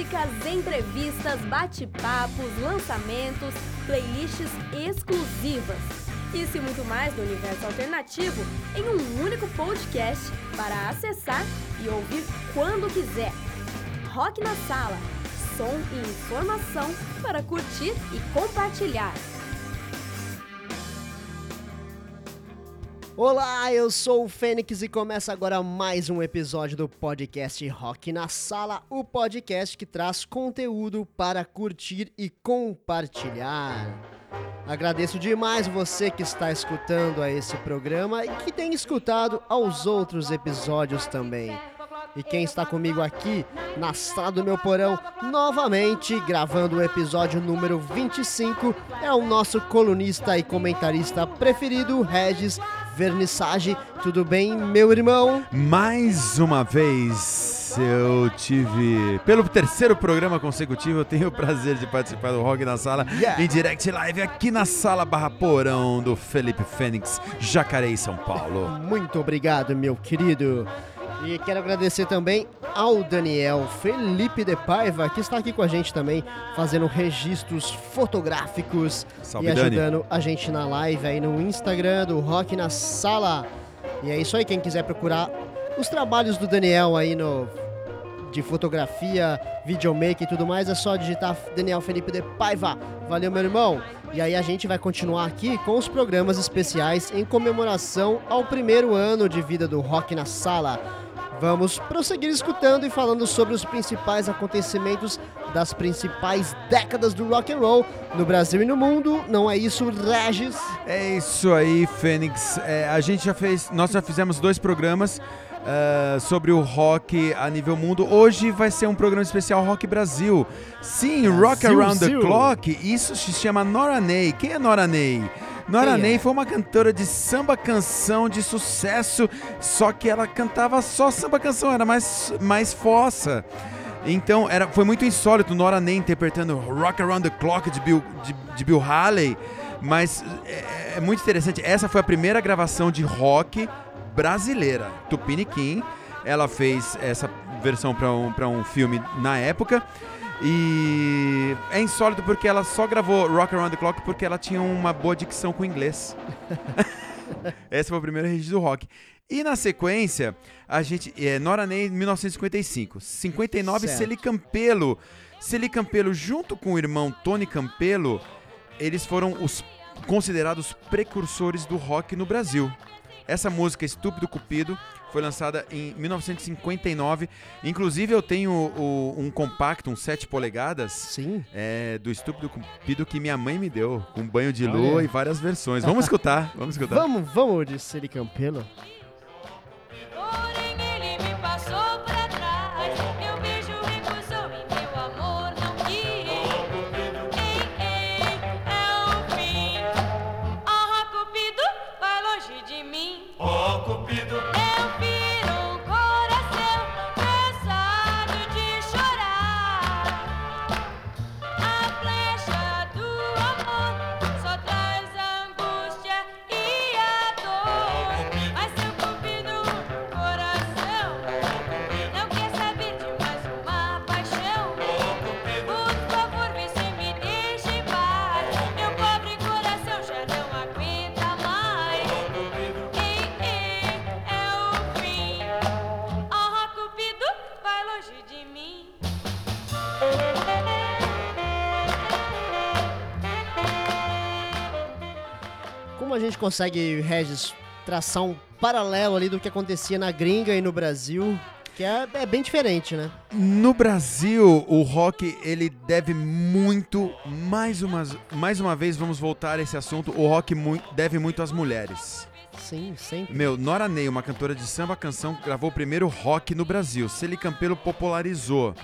músicas, entrevistas, bate-papos, lançamentos, playlists exclusivas. Isso e muito mais do universo alternativo em um único podcast para acessar e ouvir quando quiser. Rock na Sala. Som e informação para curtir e compartilhar. Olá, eu sou o Fênix e começa agora mais um episódio do podcast Rock na Sala, o podcast que traz conteúdo para curtir e compartilhar. Agradeço demais você que está escutando a esse programa e que tem escutado aos outros episódios também. E quem está comigo aqui na sala do meu porão, novamente gravando o episódio número 25, é o nosso colunista e comentarista preferido, Regis Vernissage. Tudo bem, meu irmão? Mais uma vez eu tive, pelo terceiro programa consecutivo, eu tenho o prazer de participar do Rock na Sala Yeah. em direct live aqui na sala Barra Porão do Felipe Fênix, Jacareí, São Paulo. Muito obrigado, meu querido. E quero agradecer também ao Daniel Felipe de Paiva, que está aqui com a gente também, fazendo registros fotográficos Salve, e Dani. ajudando a gente na live aí no Instagram do Rock na Sala. E é isso aí, quem quiser procurar os trabalhos do Daniel aí no de fotografia, videomaker e tudo mais, é só digitar Daniel Felipe de Paiva. Valeu, meu irmão. E aí a gente vai continuar aqui com os programas especiais em comemoração ao primeiro ano de vida do Rock na Sala. Vamos prosseguir escutando e falando sobre os principais acontecimentos das principais décadas do rock and roll no Brasil e no mundo. Não é isso, Regis? É isso aí, Fênix. É, a gente já fez, nós já fizemos dois programas ah, sobre o rock a nível mundo. Hoje vai ser um programa especial Rock Brasil. Sim, Rock Brasil, Around the Zil. Clock. Isso se chama Nora Ney. Quem é Nora Ney? Nora é? Ney foi uma cantora de samba canção de sucesso, só que ela cantava só samba canção, era mais, mais fossa. Então era, foi muito insólito Nora Ney interpretando Rock Around the Clock de Bill, de, de Bill Haley, mas é, é muito interessante. Essa foi a primeira gravação de rock brasileira. Tupiniquim, ela fez essa versão para um, pra um filme na época. E é insólito porque ela só gravou Rock Around the Clock porque ela tinha uma boa dicção com inglês. Esse foi o primeiro registro do rock. E na sequência, a gente. É, Nora Ney, 1955. 59, Certo. Celi Campelo. Celi Campelo, junto com o irmão Tony Campelo, eles foram os considerados precursores do rock no Brasil. Essa música, Estúpido Cupido, foi lançada em 1959. Inclusive, eu tenho o- um compacto, um 7 polegadas, Sim. é, do Estúpido Cupido que minha mãe me deu, com banho de lua e várias versões. Vamos escutar, vamos escutar. Vamos, vamos de Seri Campelo. Consegue, Regis, traçar um paralelo ali do que acontecia na gringa e no Brasil, que é, é bem diferente, né? No Brasil, o rock ele deve muito, mais uma, mais uma vez vamos voltar a esse assunto, o rock mui- deve muito às mulheres. Sim, sempre. Meu, Nora Ney, uma cantora de samba canção, gravou o primeiro rock no Brasil. Celi Campelo popularizou.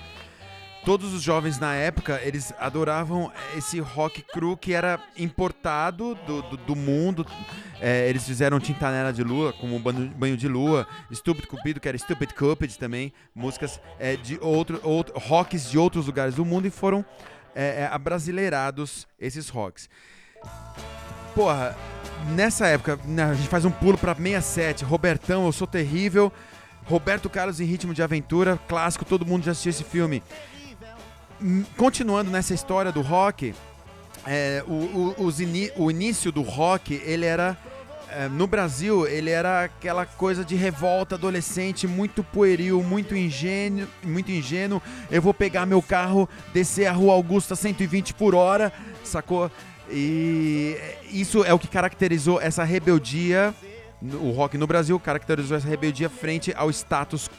Todos os jovens na época, eles adoravam esse rock cru que era importado do, do, do mundo. É, eles fizeram Tintanera de Lua, como Banho de Lua, Stupid Cupido, que era Stupid Cupid também, músicas é, de outro, outro, rocks de outros lugares do mundo e foram é, é, abrasileirados esses rocks. Porra, nessa época, né, a gente faz um pulo pra 67, Robertão, Eu Sou Terrível, Roberto Carlos em Ritmo de Aventura, clássico, todo mundo já assistiu esse filme. Continuando nessa história do rock, é, o, o- ini- o início do rock, ele era. é, no Brasil, ele era aquela coisa de revolta adolescente, muito pueril, muito ingênuo, muito ingênuo. Eu vou pegar meu carro, descer a rua Augusta 120 por hora, sacou? E isso é o que caracterizou essa rebeldia. O rock no Brasil caracterizou essa rebeldia frente ao status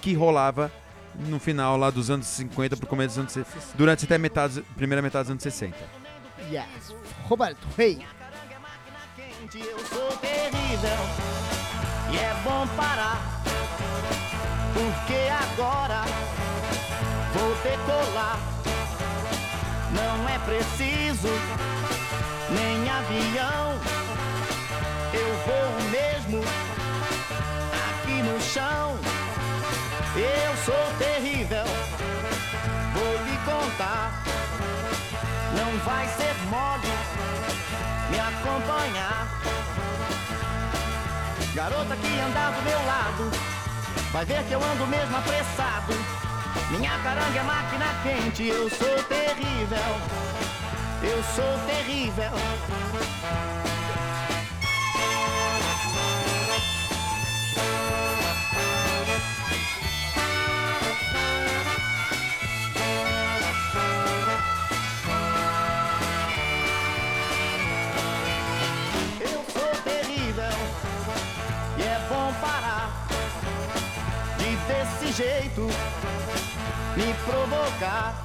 que rolava no final lá dos anos 50 pro começo dos anos 60, durante até metade, primeira metade dos anos 60. Yes. Roberto Rei. quente, eu sou terrível e é bom parar, porque agora vou decolar. Não é preciso nem avião, eu vou mesmo aqui no chão. Eu sou terrível, vou lhe contar. Não vai ser mole me acompanhar. Garota que anda do meu lado, vai ver que eu ando mesmo apressado. Minha caranga é máquina quente, eu sou terrível. Eu sou terrível. Jeito me provocar.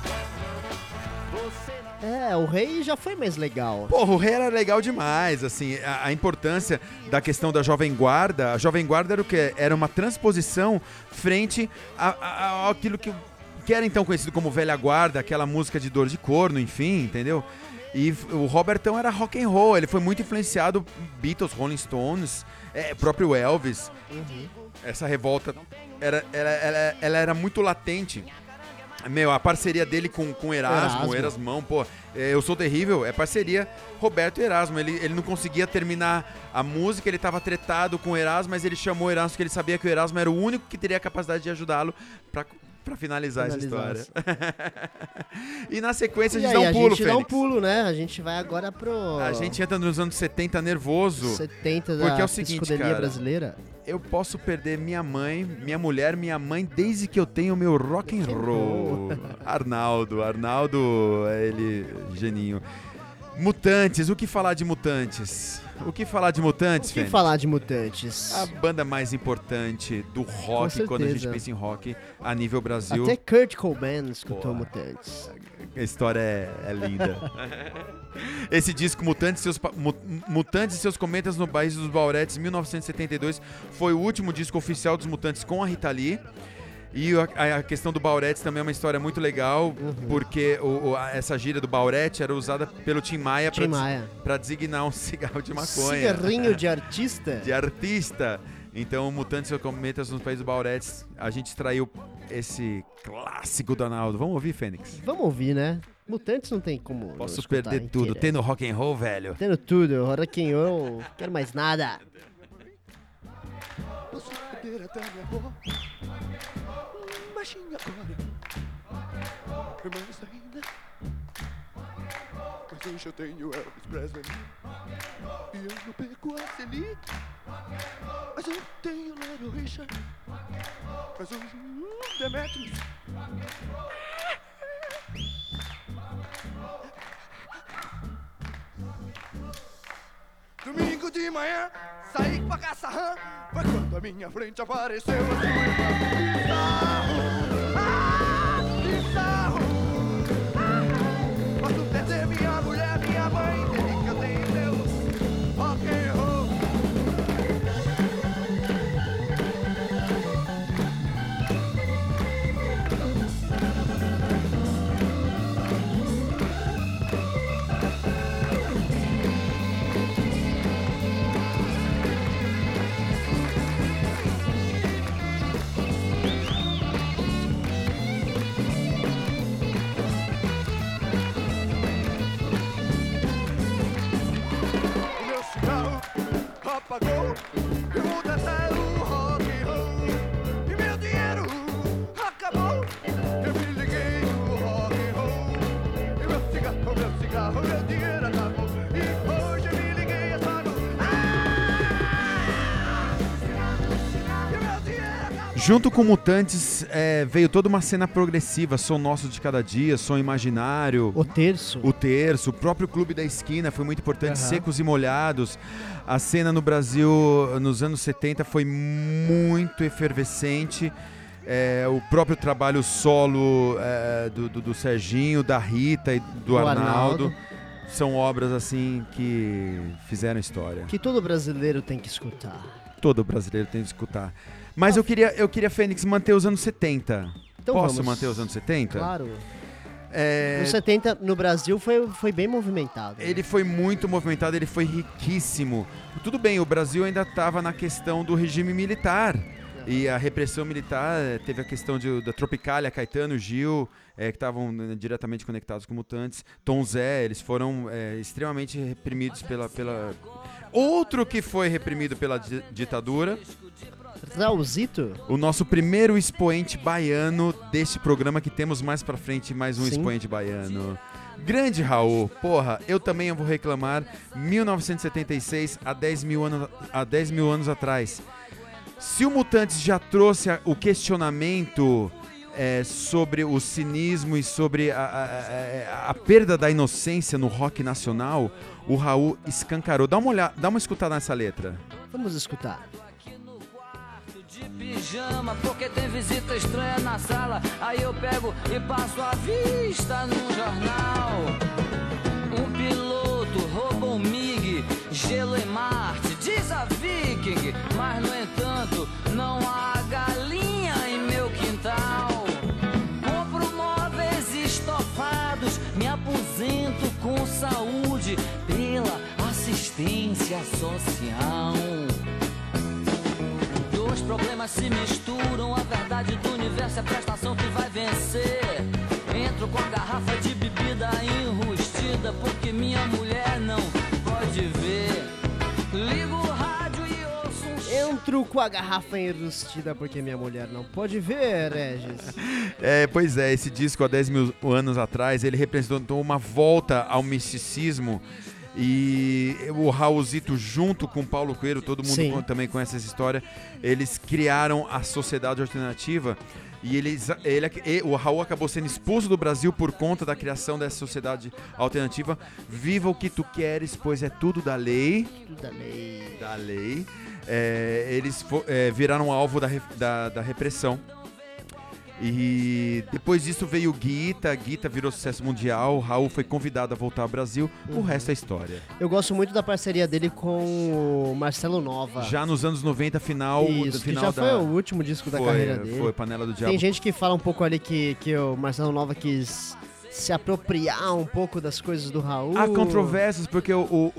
É, o Rei já foi mais legal. Porra, o rei era legal demais, assim, a, a importância da questão da Jovem Guarda. A Jovem Guarda era o quê? Era uma transposição frente a, a- a- àquilo que, que era então conhecido como Velha Guarda, aquela música de dor de corno, enfim, entendeu? E o Robertão era rock and roll, ele foi muito influenciado Beatles, Rolling Stones, é, próprio Elvis. Essa revolta era, era- ela, ela era muito latente. Meu, a parceria dele com, com Erasmo, Erasmo. Erasmão, pô, é, Eu Sou Terrível, é parceria Roberto e Erasmo. Ele, ele não conseguia terminar a música, ele tava tretado com o Erasmo, mas ele chamou o Erasmo porque ele sabia que o Erasmo era o único que teria a capacidade de ajudá-lo pra, pra finalizar, Finalizar. essa história. e na sequência a gente aí, dá um pulo, a gente dá um Fênix. pulo, né? A gente vai agora pro A gente entra nos anos 70 nervoso. 70 da Porque é o seguinte, cara. brasileira. Eu posso perder minha mãe, minha mulher, minha mãe, desde que eu tenho meu rock and roll. Arnaldo, Arnaldo, é ele, geninho. Mutantes, o que falar de Mutantes? O que falar de Mutantes, O que Fênix? falar de mutantes? A banda mais importante do rock, quando a gente certeza. pensa em rock, a nível Brasil. Até Kurt Cobain escutou mutantes. A história é, é linda. Esse disco, Mutantes e, seus, pa- Mu- Mutantes e seus Comentas no País dos Bauretes, 1972, foi o último disco oficial dos Mutantes com a Rita Lee. E a, a questão do Bauretes também é uma história muito legal, porque o- o- a- essa gíria do Baurete era usada pelo Tim Maia para designar um cigarro de maconha. Cigarrinho de artista. de artista. Então, Mutantes e Comentas no País dos Bauretes, a gente extraiu esse clássico do Arnaldo. Vamos ouvir, Fênix? Vamos ouvir, né? Mutantes não tem como. Posso perder tudo. inteira. Tendo rock and roll, velho. Tendo tudo, rock and roll, quero mais nada. Perder até minha avó Baixinha agora Mas ainda. Mas hoje eu tenho Elvis Presley. E eu não perco a Celine Mas eu tenho Little Richard. Mas hoje hum, Demetrius Domingo de manhã, saí pra caçar rã Foi quando a minha frente apareceu a sua Junto com Mutantes é, veio toda uma cena progressiva, Som Nosso de Cada Dia, Som Imaginário, O terço. o Terço, o próprio Clube da Esquina foi muito importante, Aham. Secos e Molhados. A cena no Brasil nos anos 70 foi muito efervescente. É, o próprio trabalho solo é, do, do- do Serginho, da Rita e do, Do Arnaldo, Arnaldo. são obras assim que fizeram história. Que todo brasileiro tem que escutar. Todo brasileiro tem que escutar. Mas eu queria, eu queria, Fênix, manter os anos 70. Então Posso vamos. manter os anos 70? Claro. É, Nos 70, no Brasil, foi, foi bem movimentado. né? Ele foi muito movimentado, ele foi riquíssimo. Tudo bem, o Brasil ainda estava na questão do regime militar. E a repressão militar eh, teve a questão de- da Tropicália, Caetano, Gil, eh, que estavam né, diretamente conectados com mutantes. Tom Zé, eles foram eh, extremamente reprimidos pela, pela. Outro que foi reprimido pela di- ditadura, Raulzito? o nosso primeiro expoente baiano deste programa que temos mais pra frente mais um Sim. expoente baiano. Grande Raul, porra, eu também vou reclamar 1976 há 10 mil anos, há 10 mil anos atrás. Se o Mutantes já trouxe a- o questionamento é, sobre o cinismo e sobre a, a- a- a perda da inocência no rock nacional, o Raul escancarou. Dá uma olhada, dá uma escutada nessa letra. Vamos escutar. Pijama porque tem visita estranha na sala. Aí eu pego e passo a vista no jornal. Um piloto roubou um MiG, gelo em Marte, diz a Viking. Mas no entanto, não há galinha em meu quintal. Compro móveis estofados, me aposento com saúde pela assistência social. Problemas se misturam, a verdade do universo é a prestação que vai vencer. Entro com a garrafa de bebida enrustida, porque minha mulher não pode ver. Ligo o rádio e ouço um Entro com a garrafa enrustida porque minha mulher não pode ver, Regis. É, pois é, esse disco há 10 mil anos atrás, ele representou uma volta ao misticismo e o Raulzito junto com o Paulo Coelho, todo mundo Sim. também conhece essa história, eles criaram a Sociedade Alternativa e eles, ele, e- o Raul acabou sendo expulso do Brasil por conta da criação dessa Sociedade Alternativa. Viva o que tu queres, pois é tudo da lei Tudo da lei. da lei, é, eles é, viraram alvo da, da, da repressão. E depois disso veio o Guita, Guita virou sucesso mundial, o Raul foi convidado a voltar ao Brasil, Uhum. o resto é história. Eu gosto muito da parceria dele com o Marcelo Nova. Já nos anos 90, final, Isso, final já da, foi o último disco da foi, carreira dele. Foi Panela do Diabo. Tem gente que fala um pouco ali que, que o Marcelo Nova quis se apropriar um pouco das coisas do Raul. Há controvérsias porque o, o-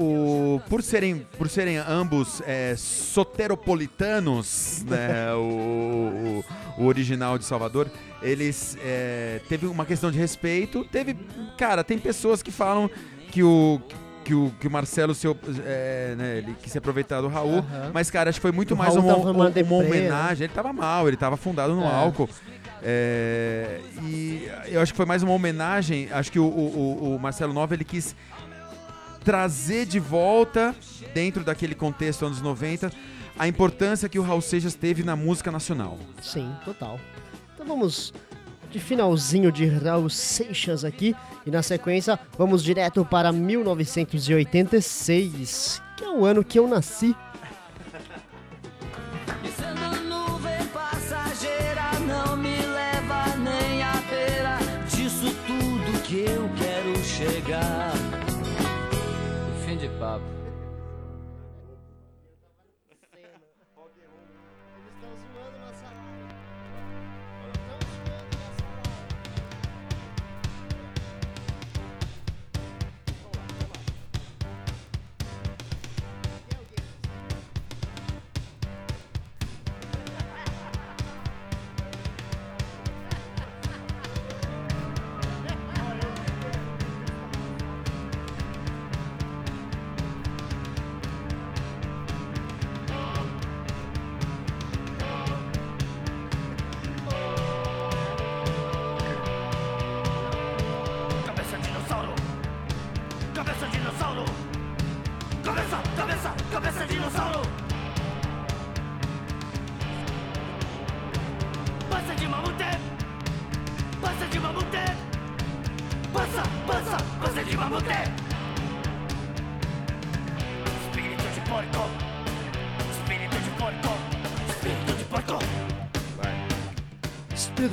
o- por serem por serem ambos é, soteropolitanos, né, o, o- o original de Salvador, eles é, teve uma questão de respeito. Teve, cara, tem pessoas que falam que o que o, que o Marcelo se, é, né, ele quis se aproveitar do Raul, Aham. mas cara, acho que foi muito O mais uma, uma, uma né? homenagem. Ele tava mal, ele tava afundado no É. álcool. É, e eu acho que foi mais uma homenagem. Acho que o, o- o- Marcelo Nova ele quis trazer de volta, dentro daquele contexto anos 90, a importância que o Raul Seixas teve na música nacional. Sim, total. Então vamos de finalzinho de Raul Seixas aqui. E na sequência, vamos direto para 1986, que é o ano que eu nasci.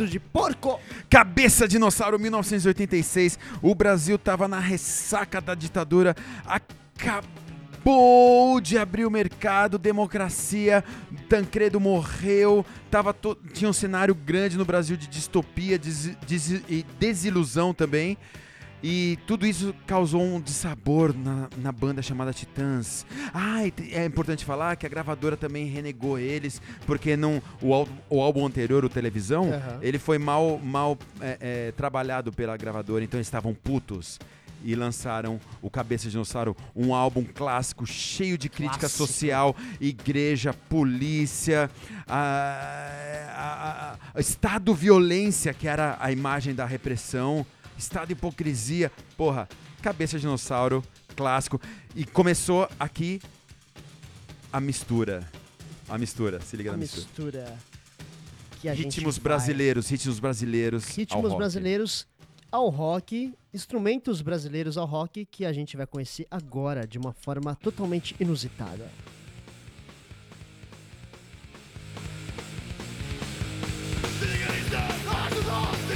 De porco! Cabeça Dinossauro 1986. O Brasil tava na ressaca da ditadura. Acabou de abrir o mercado, democracia. Tancredo morreu. Tava to- Tinha um cenário grande no Brasil de distopia des- des- e desilusão também. E tudo isso causou um dissabor na, na banda chamada Titãs. Ah, é importante falar que a gravadora também renegou eles, porque não, o, álbum, o álbum anterior, o Televisão, Aham. ele foi mal, mal é, é, trabalhado pela gravadora, então eles estavam putos. E lançaram o Cabeça de Dinossauro, um álbum clássico, cheio de crítica Clássico. social, igreja, polícia, a- a- a- Estado violência, que era a imagem da repressão, Estado hipocrisia. Porra, Cabeça de Dinossauro, clássico. E começou aqui a mistura. A mistura, se liga A na mistura. mistura que a Ritmos brasileiros, ritmos brasileiros. ao Ritmos rock. brasileiros ao rock, instrumentos brasileiros ao rock que a gente vai conhecer agora de uma forma totalmente inusitada.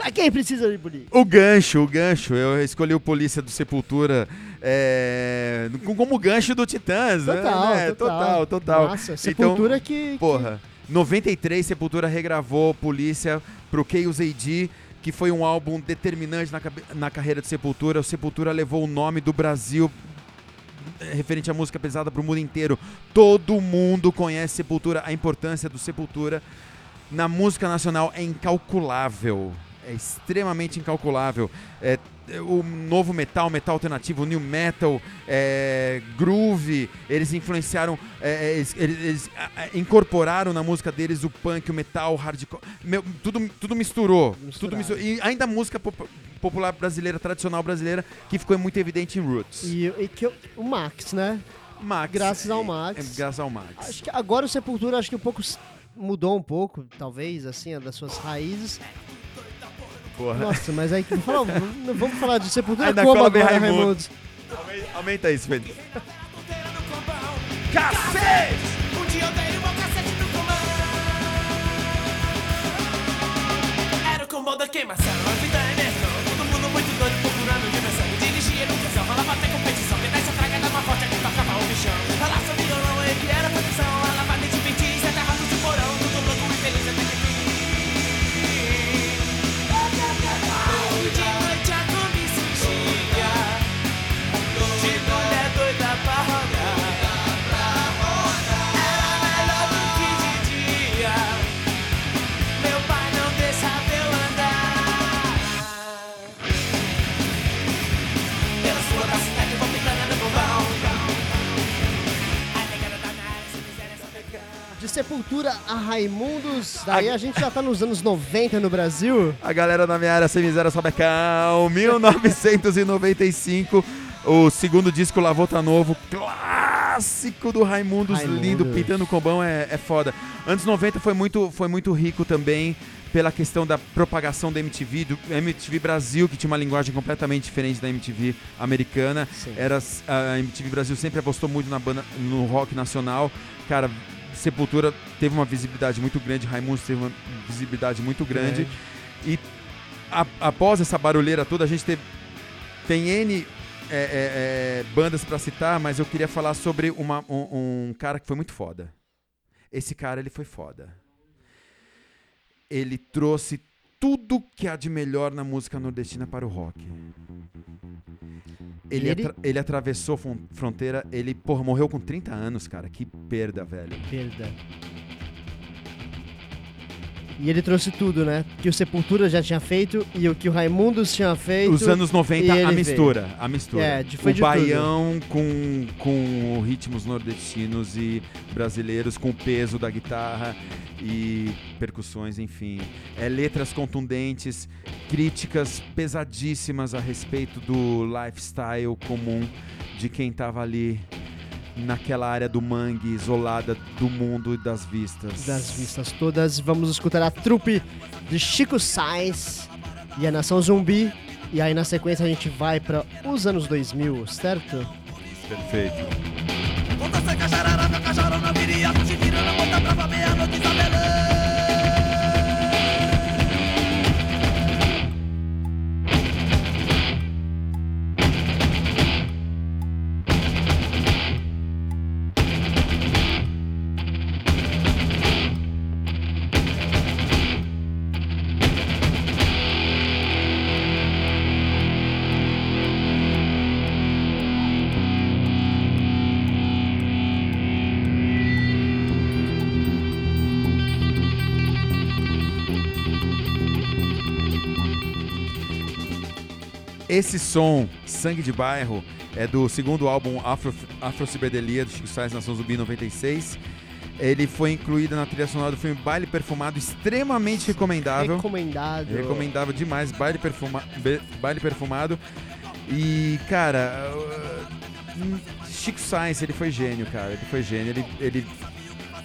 Pra quem precisa de polícia? O gancho, o gancho. Eu escolhi o Polícia do Sepultura é, com- como gancho do Titãs, né? Total, É, total. total, total. Nossa, Então, Sepultura que... Porra, 93, Sepultura regravou Polícia pro Chaos AD, que foi um álbum determinante na, na carreira de Sepultura. O Sepultura levou o nome do Brasil eh, referente à música pesada pro mundo inteiro. Todo mundo conhece Sepultura, a importância do Sepultura na música nacional é incalculável. É extremamente incalculável. É, é, o novo metal, metal alternativo, new metal, é, groove, eles influenciaram, é, eles, eles- eles, incorporaram na música deles o punk, o metal, o hardcore, meu, tudo, tudo misturou, tudo misturou. E ainda a música pop- popular brasileira, tradicional brasileira, que ficou muito evidente em Roots. E, e que o Max, né? Max, graças ao é- Max. é graças ao Max. Acho que agora o Sepultura acho que um pouco mudou um pouco, talvez, assim, das suas raízes. Porra. Nossa, mas aí vamos falar, vamos- falar de Sepultura Ainda como agora, Raimundo. Raimundos? Aumenta isso, Felipe. Um dia eu dei uma cacete no comando. Era o combo da queimação, a vida Raimundos, daí a gente já tá nos anos 90 no Brasil. A galera da minha área sem miséria sobe cão. 1995. O segundo disco Lavou Tá Novo, clássico do Raimundos, Raimundos. lindo, pintando combão é, é foda. Anos 90 foi muito, foi muito rico também pela questão da propagação da MTV, do MTV Brasil, que tinha uma linguagem completamente diferente da MTV americana. Sim. Era, a MTV Brasil sempre apostou muito na banda, no rock nacional. Cara, Sepultura teve uma visibilidade muito grande, Raimundos teve uma visibilidade muito grande. E a- após essa barulheira toda, a gente teve, tem N é, é, é, bandas pra citar, mas eu queria falar sobre uma- um, um cara que foi muito foda. Esse cara, ele foi foda. Ele trouxe tudo que há de melhor na música nordestina para o rock. Ele, ele- atra- ele atravessou fron- fronteira, ele, porra, morreu com 30 anos, cara. Que perda, velho. Perda. E ele trouxe tudo, né? Que o Sepultura já tinha feito e o que o Raimundos tinha feito. Os anos e 90, a mistura. A mistura. É, de- foi o de tudo. baião com, com ritmos nordestinos e brasileiros, com o peso da guitarra e percussões, enfim. É, letras contundentes, críticas pesadíssimas a respeito do lifestyle comum de quem tava ali naquela área do mangue, isolada do mundo e das vistas. das vistas todas. Vamos escutar a trupe de Chico Sainz e a Nação Zumbi. E aí na sequência a gente vai para os anos 2000, certo? Perfeito. Conta essa cacharara, Esse som, Sangue de Bairro, é do segundo álbum Afro, Afro Ciberdelia, do Chico Sainz Nação Zumbi 96. Ele foi incluído na trilha sonora do filme Baile Perfumado, extremamente recomendável. Recomendado. Recomendável demais, Baile, perfuma, Baile Perfumado. E, cara, uh, Chico Sainz, ele foi gênio, cara. Ele foi gênio. Ele, ele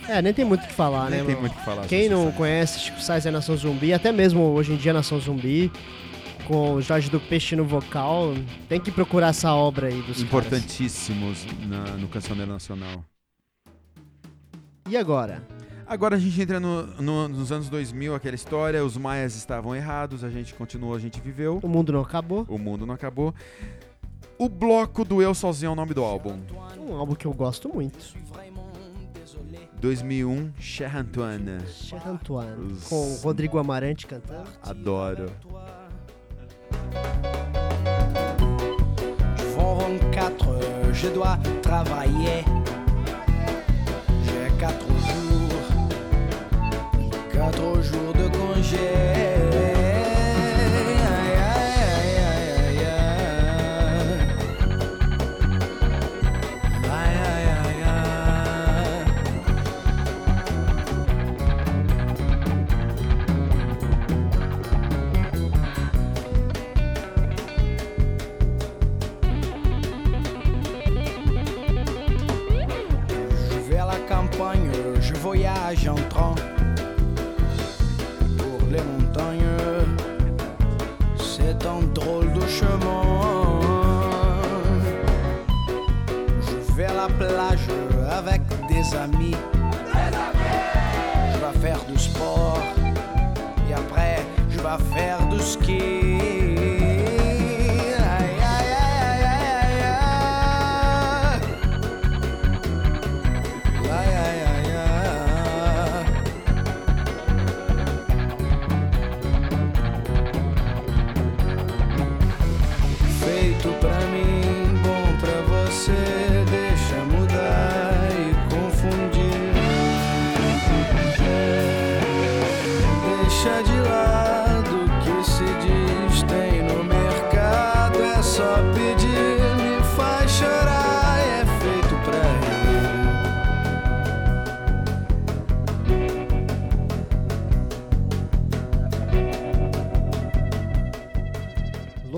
É, nem tem muito o que falar, né? nem tem mano? muito o que falar. Quem não conhece Chico Sainz a Nação Zumbi, até mesmo hoje em dia Nação Zumbi, com o Jorge do Peixe no vocal, tem que procurar essa obra aí dos. Importantíssimos na- no Cancioneiro Nacional. E agora? Agora a gente entra no- no- nos anos 2000, aquela história, os maias estavam errados, a gente continuou, a gente viveu, O mundo não acabou. o mundo não acabou. O bloco do Eu Sozinho é o nome do álbum. Um álbum que eu gosto muito. 2001, Cher Antoine. Cher Antoine, Os- com o Rodrigo Amarante cantando. Adoro. Je dois travailler. J'ai 4 jours, 4 jours de congé. Voyage en train pour les montagnes. C'est un drôle de chemin. Je vais à la plage avec des amis. Je vais faire du sport et après je vais faire du ski.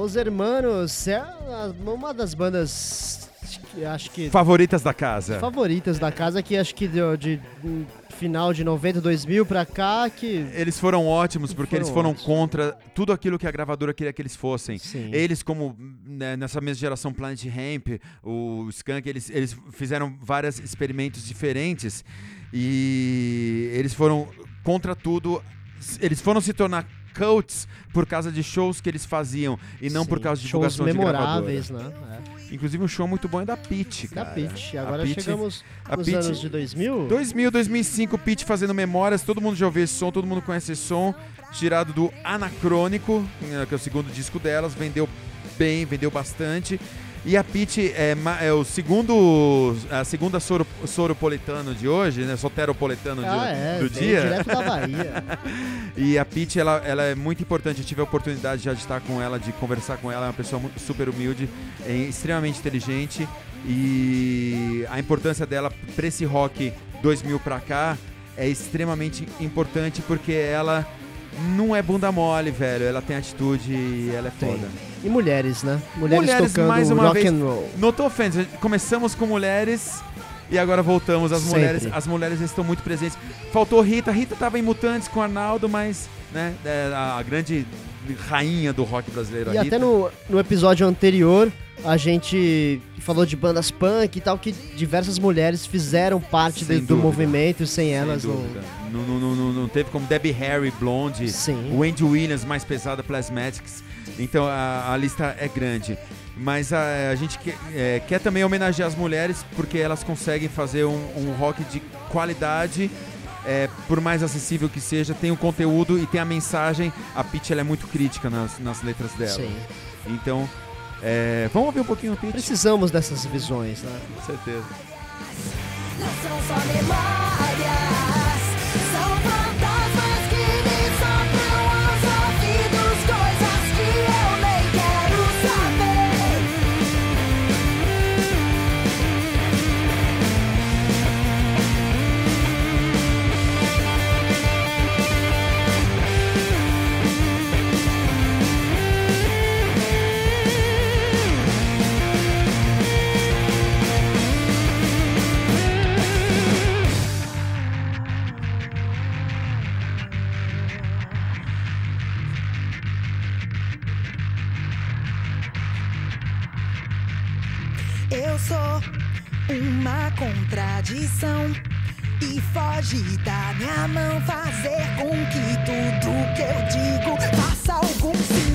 Los Hermanos é uma das bandas que acho que Favoritas da casa. favoritas da casa que acho que deu de, final de 90, 2000 pra cá que Eles foram ótimos porque Foram eles foram ótimos. contra tudo aquilo que a gravadora queria que eles fossem. Sim. Eles, como né, nessa mesma geração Planet Hemp, o Skunk, eles, eles fizeram vários experimentos diferentes e eles foram contra tudo. Eles foram se tornar cults por causa de shows que eles faziam e não por sim, causa de shows divulgação de memoráveis, gravadora. né? Inclusive um show muito bom é da Pitty, É. Da cara. Pitch. A Agora Pitty- chegamos nos Pitty- anos de 2000. 2000, 2005, Pete fazendo memórias, todo mundo já ouviu esse som, todo mundo conhece esse som, tirado do Anacrônico, que é o segundo disco delas, vendeu bem, vendeu bastante. E a Pete é, é o segundo, a segunda soro, soropolitano de hoje, né? Soteropolitano de- Ah, é, do dia. direto da Bahia. E a Pete, ela, ela é muito importante. Eu tive a oportunidade já de estar com ela, de conversar com ela. É uma pessoa super humilde, é extremamente inteligente. E a importância dela para esse rock 2000 pra cá é extremamente importante porque ela não é bunda mole, velho. Ela tem atitude e ela é Tem. foda. E mulheres, né? Mulheres, Mulheres, tocando mais uma rock vez. and roll. Notou começamos com mulheres e agora voltamos às Sempre. mulheres. As mulheres estão muito presentes. Faltou Rita, Rita tava em Mutantes com o Arnaldo, mas né, é a grande rainha do rock brasileiro, E até no, no episódio anterior, a gente falou de bandas punk e tal, que diversas mulheres fizeram parte de- do movimento e sem, Sem elas não. Não, não, não, não- teve como Debbie Harry, Blonde, Sim. o Andy Williams mais pesada, Plasmatics. Então a, a lista é grande. Mas a, a gente quer, é, quer também homenagear as mulheres porque elas conseguem fazer um, um rock de qualidade. é, por mais acessível que seja, tem o conteúdo e tem a mensagem. A Pitch é muito crítica nas, nas letras dela. Sim. Então, é, vamos ouvir um pouquinho a Pitch? Precisamos dessas visões, né? Com certeza. Não são só memórias, e foge da minha mão fazer com que tudo que eu digo faça algum sentido.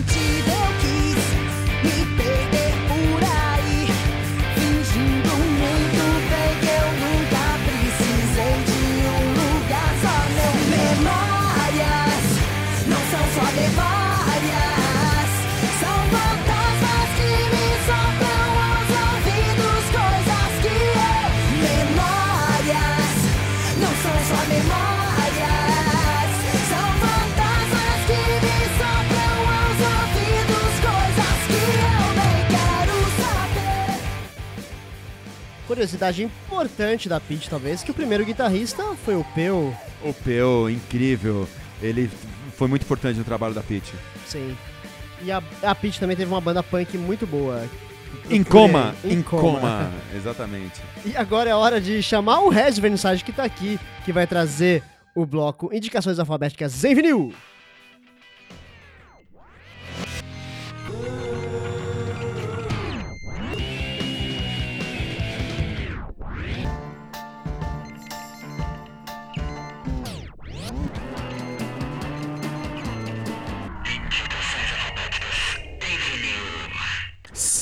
Curiosidade importante da Pete, talvez, que o primeiro guitarrista foi o Peu. O Peu, incrível. Ele foi muito importante no trabalho da Pitch. Sim. E a, a Pete também teve uma banda punk muito boa. Em coma, Em coma. exatamente. E agora é hora de chamar o Regis Vernissage que tá aqui, que vai trazer o bloco Indicações Alfabéticas em Vinil.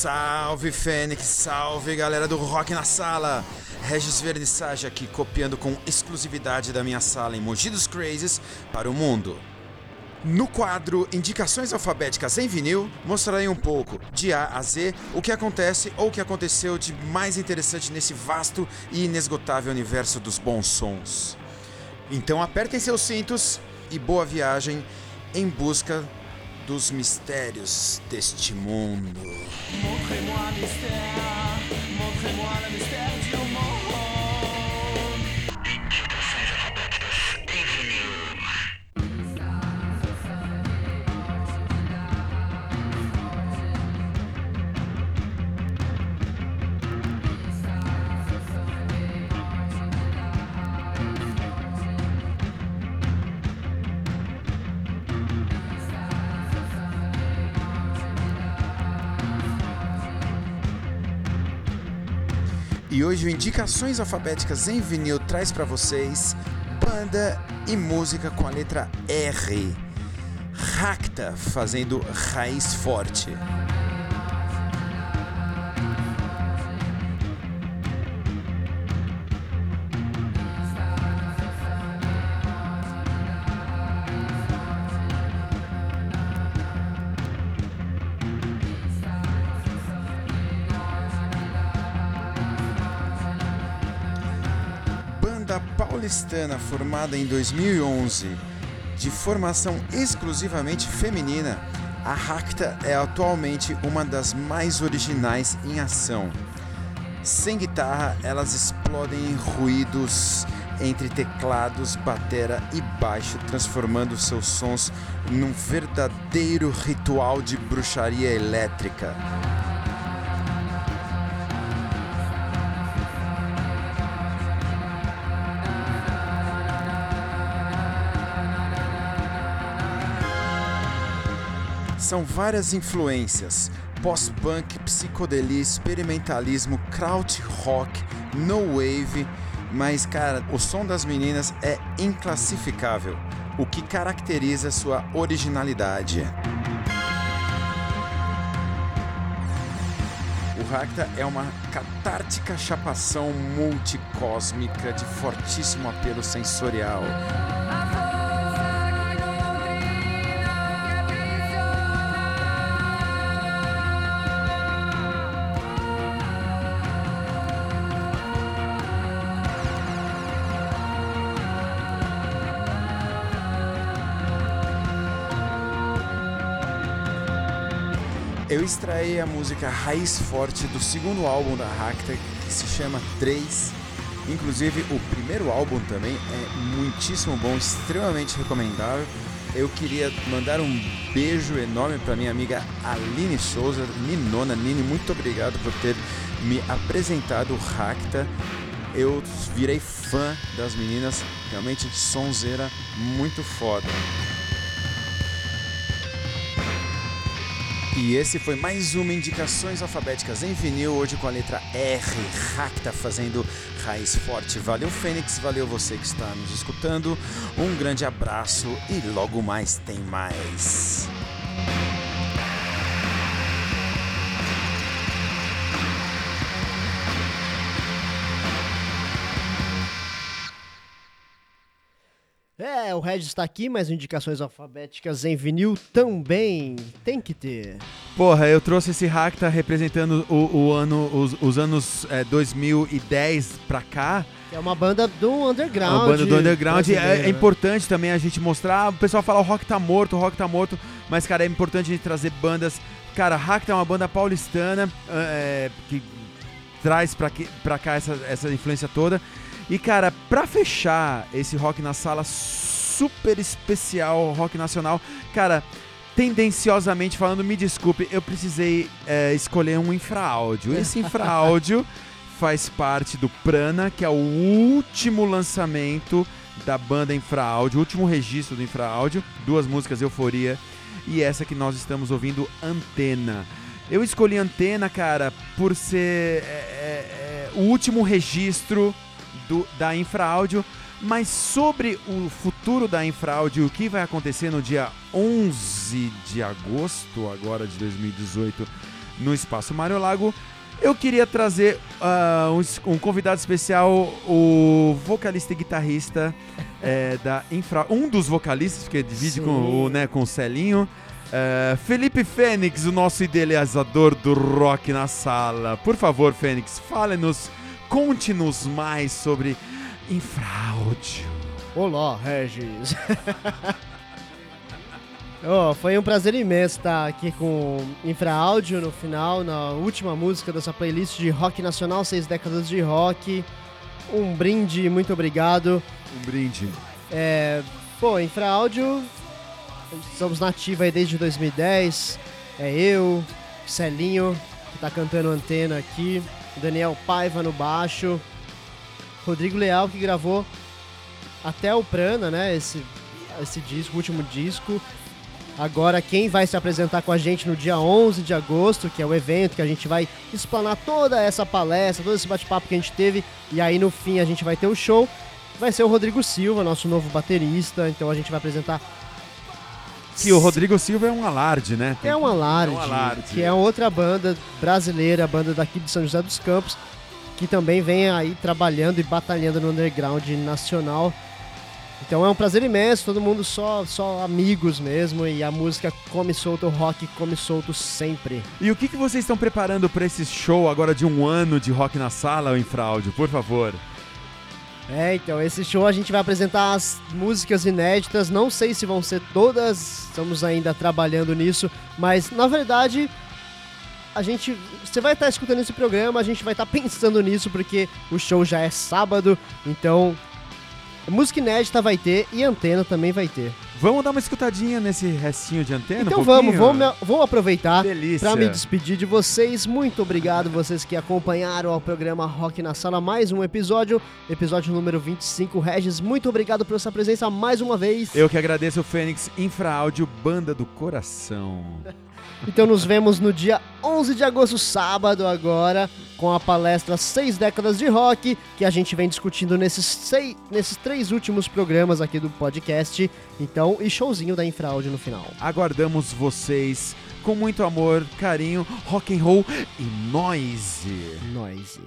Salve Fênix, salve galera do Rock na Sala! Regis Vernissage aqui copiando com exclusividade da minha sala em Mogi dos Crazes para o mundo. No quadro Indicações Alfabéticas em Vinil, mostrarei um pouco, de A a Z, o que acontece ou o que aconteceu de mais interessante nesse vasto e inesgotável universo dos bons sons. Então apertem seus cintos e boa viagem em busca dos mistérios deste mundo. E hoje o Indicações Alfabéticas em Vinil traz pra vocês banda e música com a letra R. Racta fazendo raiz forte. Paulistana formada em 2011, de formação exclusivamente feminina, a Racta é atualmente uma das mais originais em ação. Sem guitarra, elas explodem em ruídos entre teclados, batera e baixo, transformando seus sons num verdadeiro ritual de bruxaria elétrica. São várias influências: pós-punk, psicodelia, experimentalismo, krautrock, no wave, mas cara, o som das meninas é inclassificável, o que caracteriza sua originalidade. O Racta é uma catártica chapação multicósmica de fortíssimo apelo sensorial. Eu extraí a música Raiz Forte do segundo álbum da Racta, que se chama 3. Inclusive, o primeiro álbum também é muitíssimo bom, extremamente recomendável. Eu queria mandar um beijo enorme para minha amiga Aline Souza, Ninona. Nini, muito obrigado por ter me apresentado o Racta. Eu virei fã das meninas, realmente sonzeira muito foda. E esse foi mais uma Indicações Alfabéticas em vinil, hoje com a letra R, Racta fazendo raiz forte. Valeu, Fênix, valeu você que está nos escutando. Um grande abraço e logo mais tem mais. É, o Regis está aqui, mas indicações alfabéticas em vinil também tem que ter. Porra, eu trouxe esse Racta representando o, o ano, os, os anos é, 2010 pra cá. É uma banda do underground. Uma banda do underground. É, é importante também a gente mostrar. O pessoal fala o rock tá morto, o rock tá morto. Mas, cara, é importante a gente trazer bandas. Cara, Racta é uma banda paulistana é, que traz pra, que, pra cá essa, essa influência toda. E, cara, pra fechar esse rock na sala super especial, rock nacional, cara, tendenciosamente falando, me desculpe, eu precisei é, escolher um infraáudio. Esse infraáudio faz parte do Prana, que é o último lançamento da banda Infraáudio, o último registro do Infraáudio, duas músicas Euforia e essa que nós estamos ouvindo, Antena. Eu escolhi Antena, cara, por ser é, é, é, o último registro do, da Infraáudio, mas sobre o futuro da Infraáudio, o que vai acontecer no dia 11 de agosto, agora de 2018, no Espaço Mário Lago, eu queria trazer ah, um, um convidado especial, o vocalista e guitarrista eh, da Infra, um dos vocalistas, porque divide Sim. com o, né, com o Celinho, eh, Felipe Fênix, o nosso idealizador do rock na sala. Por favor, Fênix, fale-nos, conte-nos mais sobre Infraáudio. Olá, Regis. Oh, foi um prazer imenso estar aqui com Infraáudio no final, na última música dessa playlist de rock nacional, seis décadas de rock. Um brinde, muito obrigado. Um brinde. É, pô, Infraáudio, estamos nativos aí desde 2010. É eu, Celinho, que tá cantando antena aqui, Daniel Paiva no baixo, Rodrigo Leal que gravou até o Prana, né? Esse, esse disco, o último disco. Agora, quem vai se apresentar com a gente no dia 11 de agosto, que é o evento que a gente vai explanar toda essa palestra, todo esse bate-papo que a gente teve, e aí no fim a gente vai ter o show, vai ser o Rodrigo Silva, nosso novo baterista. Então a gente vai apresentar. Que o Rodrigo Silva é um alarde, né? É um alarde, É um alarde. que é outra banda brasileira, banda daqui de São José dos Campos, que também vem aí trabalhando e batalhando no underground nacional. Então é um prazer imenso, todo mundo só, só amigos mesmo, e a música come solto, rock come solto sempre. E o que, que vocês estão preparando para esse show agora de um ano de rock na sala, o Infraáudio, por favor? É, então, esse show a gente vai apresentar as músicas inéditas. Não sei se vão ser todas, estamos ainda trabalhando nisso, mas na verdade. A gente. Você vai estar escutando esse programa, a gente vai estar pensando nisso, porque o show já é sábado, então. Música inédita vai ter e antena também vai ter. Vamos dar uma escutadinha nesse restinho de antena? Então um vamos, vamos, vamos aproveitar para me despedir de vocês. Muito obrigado vocês que acompanharam ao programa Rock na Sala mais um episódio, episódio número 25. Regis, muito obrigado pela sua presença mais uma vez. Eu que agradeço o Fênix Infra Áudio, banda do coração. Então nos vemos no dia 11 de agosto, sábado agora, com a palestra Seis Décadas de Rock, que a gente vem discutindo nesses, seis, nesses três últimos programas aqui do podcast. Então, e showzinho da Infraáudio no final. Aguardamos vocês com muito amor, carinho, rock and roll e noise. Noise.